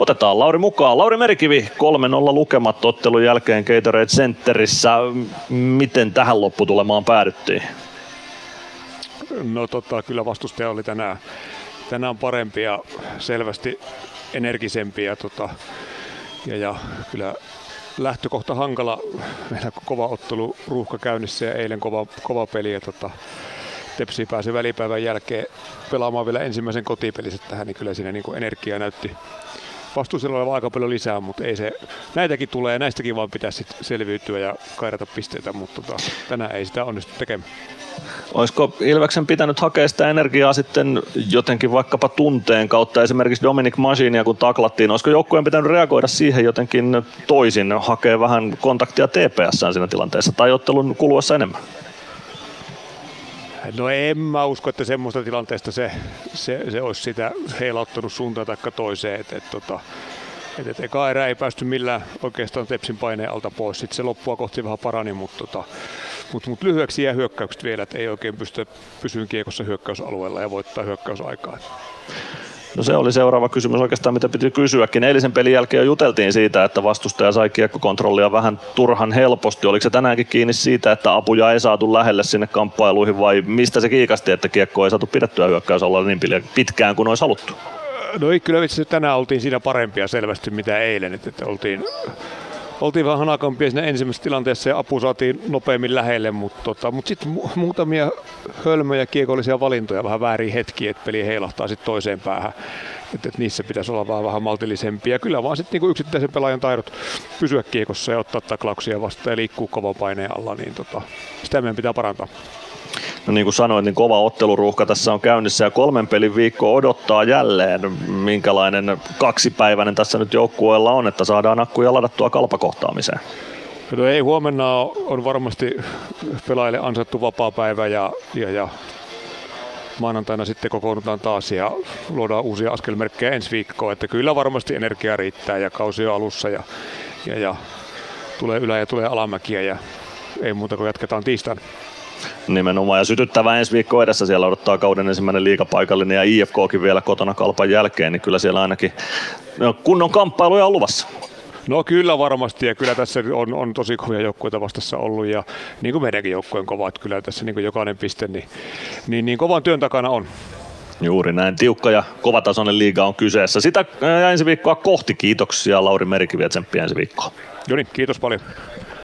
Otetaan Lauri mukaan. Lauri Merikivi 3-0 lukemat ottelun jälkeen Gatorade Centerissä. Miten tähän lopputulemaan päädyttiin? No tota, kyllä vastustaja oli tänään, tänään parempi ja selvästi energisempi ja, tota, ja, ja kyllä lähtökohta hankala. Meillä on kova ottelu ruuhka käynnissä ja eilen kova, kova peli. Ja tota, Tepsi pääsi välipäivän jälkeen pelaamaan vielä ensimmäisen kotipelissä tähän, niin kyllä siinä niin energiaa näytti vastuusella oleva aika paljon lisää, mutta ei se, näitäkin tulee ja näistäkin vaan pitäisi selviytyä ja kairata pisteitä, mutta tota, tänään ei sitä onnistu tekemään. Olisiko Ilveksen pitänyt hakea sitä energiaa sitten jotenkin vaikkapa tunteen kautta, esimerkiksi Dominic Machinia kun taklattiin, olisiko joukkueen pitänyt reagoida siihen jotenkin toisin, hakea vähän kontaktia TPS siinä tilanteessa tai ottelun kuluessa enemmän? No en mä usko, että semmoista tilanteesta se, se, se olisi sitä heilauttanut suuntaan tai toiseen. Et, et, tota, et, et eka erä ei päästy millään oikeastaan Tepsin paineen alta pois. Sitten se loppua kohti vähän parani, mutta tota, mut, mut lyhyeksi jää hyökkäykset vielä, että ei oikein pysty pysyä kiekossa hyökkäysalueella ja voittaa hyökkäysaikaa. No se oli seuraava kysymys oikeastaan, mitä piti kysyäkin. Eilisen pelin jälkeen jo juteltiin siitä, että vastustaja sai kiekkokontrollia vähän turhan helposti. Oliko se tänäänkin kiinni siitä, että apuja ei saatu lähelle sinne kamppailuihin vai mistä se kiikasti, että kiekko ei saatu pidettyä hyökkäysalla niin pitkään kuin olisi haluttu? No kyllä vitsi, tänään oltiin siinä parempia selvästi mitä eilen, että, että oltiin oltiin vähän hanakampia siinä ensimmäisessä tilanteessa ja apu saatiin nopeammin lähelle, mutta, tota, mutta sitten mu- muutamia hölmöjä kiekollisia valintoja vähän väärin hetki, että peli heilahtaa sitten toiseen päähän. Että, että niissä pitäisi olla vähän, vähän maltillisempia. Kyllä vaan sitten niinku yksittäisen pelaajan taidot pysyä kiekossa ja ottaa taklauksia vastaan ja liikkuu kovan paineen alla, niin tota, sitä meidän pitää parantaa. No niin kuin sanoin, niin kova otteluruuhka tässä on käynnissä ja kolmen pelin viikko odottaa jälleen. Minkälainen kaksipäiväinen tässä nyt joukkueella on, että saadaan akkuja ladattua kalpakohtaamiseen? No ei, huomenna on varmasti pelaajille ansattu vapaa-päivä ja, ja, ja maanantaina sitten kokoonnutaan taas ja luodaan uusia askelmerkkejä ensi viikkoon, että kyllä varmasti energia riittää ja kausi on alussa ja, ja, ja tulee ylä- ja tulee alamäkiä ja ei muuta kuin jatketaan tiistaina. Nimenomaan ja sytyttävä ensi viikko edessä. Siellä odottaa kauden ensimmäinen liikapaikallinen ja IFKkin vielä kotona kalpan jälkeen, niin kyllä siellä ainakin no, kunnon kamppailuja on luvassa. No kyllä varmasti ja kyllä tässä on, on tosi kovia joukkueita vastassa ollut ja niin kuin meidänkin joukkueen kova, että kyllä tässä niin kuin jokainen piste niin, niin, niin kovan työn takana on. Juuri näin. Tiukka ja kovatasoinen liiga on kyseessä. Sitä ensi viikkoa kohti. Kiitoksia Lauri Merikivi ja tsemppiä ensi viikkoa. Joni, kiitos paljon.